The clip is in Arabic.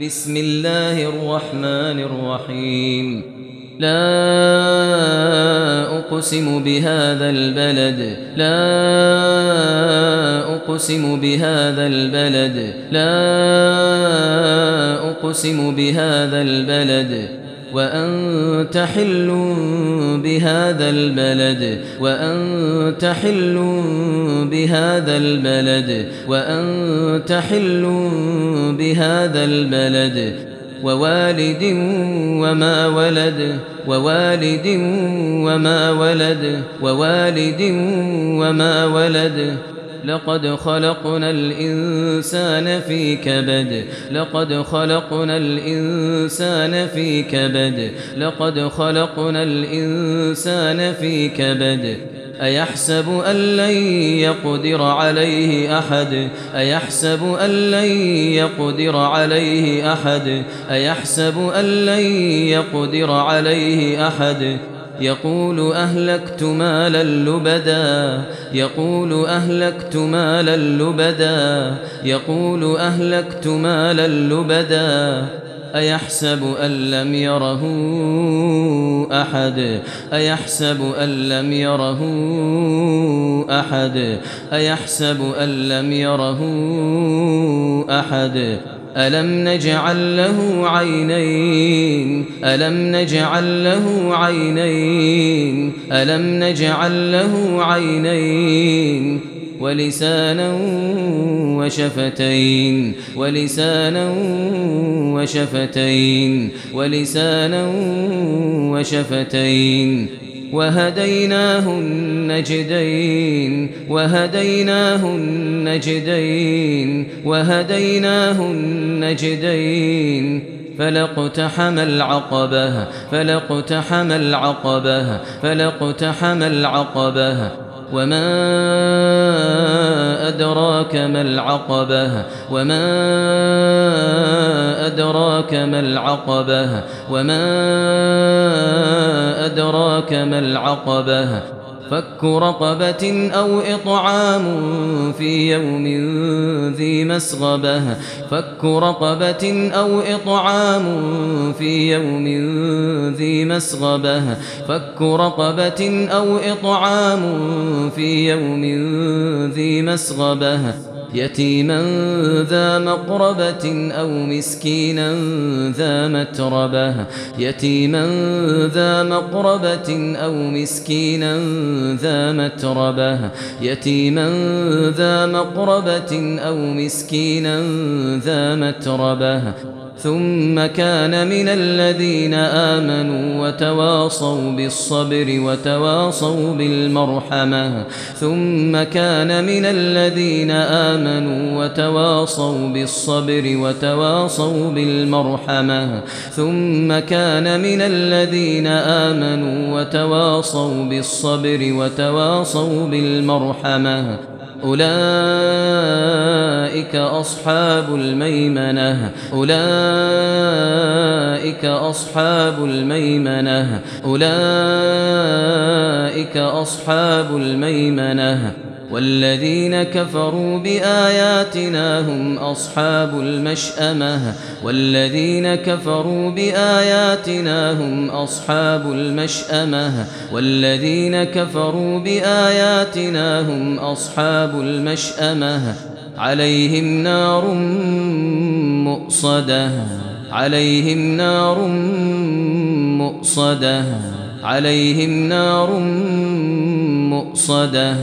بسم الله الرحمن الرحيم. لا أقسم بهذا البلد لا أقسم بهذا البلد لا أقسم بهذا البلد. وأنت حل بهذا البلد وأنت حل بهذا البلد وأنت حل بهذا البلد ووالد وما ولد ووالد وما ولد ووالد وما ولد. لقد خلقنا الإنسان في كبد. لقد خلقنا الإنسان في كبد. لقد خلقنا الإنسان في كبد. أيحسب أن لن يقدر عليه أحد؟ أيحسب أن لن يقدر عليه أحد؟ أيحسب أن لن يقدر عليه أحد؟ يقول أهلكت مالا لبدا يقول أهلكت مالا لبدا يقول أهلكت مالا لبدا أيحسب أن لم يره أحد؟ أيحسب أن لم يره أحد؟ أيحسب أن لم يره أحد؟ ألم نجعل له عينين؟ ألم نجعل له عينين؟ ألم نجعل له عينين؟ ولسانا وشفتين. ولسانا وشفتين. ولسانا وشفتين. وهديناه النجدين وهديناه النجدين وهديناه النجدين فلقتحم العقبة فلقتحم العقبة فلقتحم العقبة. وما أدراك ما العقبة وما أدراك ما العقبة وما أدراك ما العقبة فك رقبة أو إطعام في يوم ذي مسغبة. فك رقبة أو إطعام في يوم ذي مسغبة. فك رقبة أو إطعام في يوم ذي مسغبة. يتيما ذا مقربة أو مسكينا ذا متربة يتيما ذا مقربة أو مسكينا ذا متربة يتيما ذا مقربة أو مسكينا ذا متربة ثم كان من الذين آمنوا وتواصوا بالصبر وتواصوا بالمرحمة. ثم كان من الذين آمنوا وتواصوا بالصبر وتواصوا بالمرحمة. ثم كان من الذين آمنوا وتواصوا بالصبر وتواصوا بالمرحمة. أولئك أصحاب الميمنة. أولئك أصحاب الميمنة. أولئك أصحاب الميمنة. والذين كفروا بآياتنا هم أصحاب المشأمة. والذين كفروا بآياتنا هم أصحاب المشأمة. والذين كفروا بآياتنا هم أصحاب المشأمة. عليهم نار مؤصدة. عليهم نار مؤصدة. عليهم نار مؤصدة.